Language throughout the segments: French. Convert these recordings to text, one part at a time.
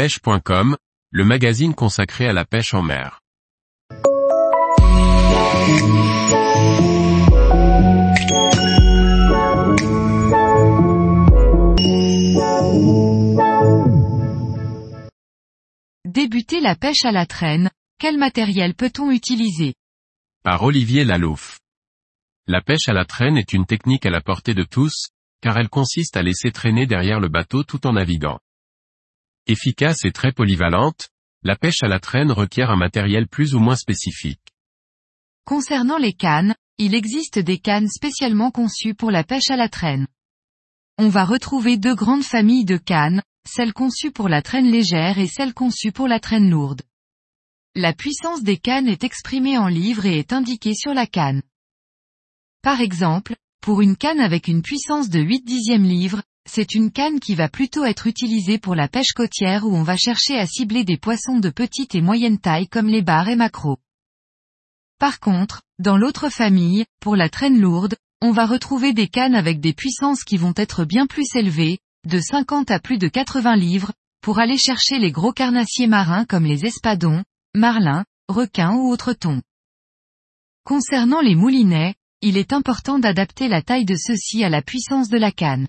pêche.com, le magazine consacré à la pêche en mer. Débuter la pêche à la traîne, quel matériel peut-on utiliser? Par Olivier Lalouf. La pêche à la traîne est une technique à la portée de tous, car elle consiste à laisser traîner derrière le bateau tout en naviguant. Efficace et très polyvalente, la pêche à la traîne requiert un matériel plus ou moins spécifique. Concernant les cannes, il existe des cannes spécialement conçues pour la pêche à la traîne. On va retrouver deux grandes familles de cannes, celles conçues pour la traîne légère et celles conçues pour la traîne lourde. La puissance des cannes est exprimée en livres et est indiquée sur la canne. Par exemple, pour une canne avec une puissance de 8 dixièmes livres, c'est une canne qui va plutôt être utilisée pour la pêche côtière où on va chercher à cibler des poissons de petite et moyenne taille comme les bars et maquereaux. Par contre, dans l'autre famille, pour la traîne lourde, on va retrouver des cannes avec des puissances qui vont être bien plus élevées, de 50 à plus de 80 livres, pour aller chercher les gros carnassiers marins comme les espadons, marlins, requins ou autres thons. Concernant les moulinets, il est important d'adapter la taille de ceux-ci à la puissance de la canne.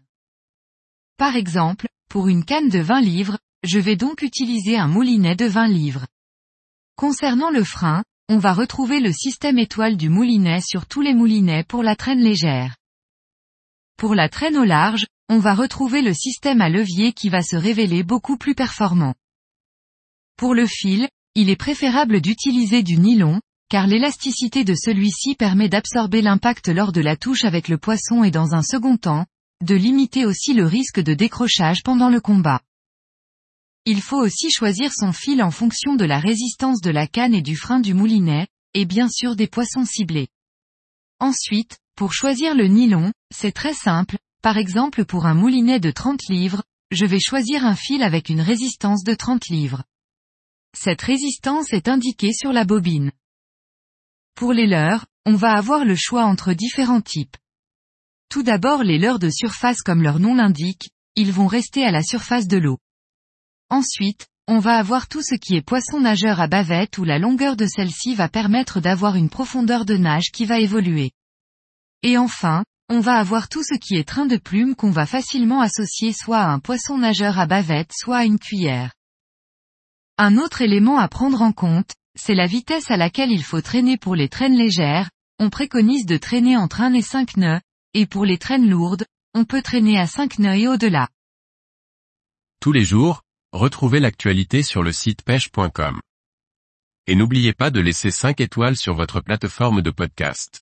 Par exemple, pour une canne de 20 livres, je vais donc utiliser un moulinet de 20 livres. Concernant le frein, on va retrouver le système étoile du moulinet sur tous les moulinets pour la traîne légère. Pour la traîne au large, on va retrouver le système à levier qui va se révéler beaucoup plus performant. Pour le fil, il est préférable d'utiliser du nylon, car l'élasticité de celui-ci permet d'absorber l'impact lors de la touche avec le poisson et dans un second temps, de limiter aussi le risque de décrochage pendant le combat. Il faut aussi choisir son fil en fonction de la résistance de la canne et du frein du moulinet, et bien sûr des poissons ciblés. Ensuite, pour choisir le nylon, c'est très simple, par exemple pour un moulinet de 30 livres, je vais choisir un fil avec une résistance de 30 livres. Cette résistance est indiquée sur la bobine. Pour les leurres, on va avoir le choix entre différents types. Tout d'abord les leurres de surface comme leur nom l'indique, ils vont rester à la surface de l'eau. Ensuite, on va avoir tout ce qui est poisson nageur à bavette où la longueur de celle-ci va permettre d'avoir une profondeur de nage qui va évoluer. Et enfin, on va avoir tout ce qui est train de plume qu'on va facilement associer soit à un poisson nageur à bavette soit à une cuillère. Un autre élément à prendre en compte, c'est la vitesse à laquelle il faut traîner pour les traînes légères, on préconise de traîner entre 1 et 5 nœuds, et pour les traînes lourdes, on peut traîner à 5 nœuds et au-delà. Tous les jours, retrouvez l'actualité sur le site pêche.com. Et n'oubliez pas de laisser 5 étoiles sur votre plateforme de podcast.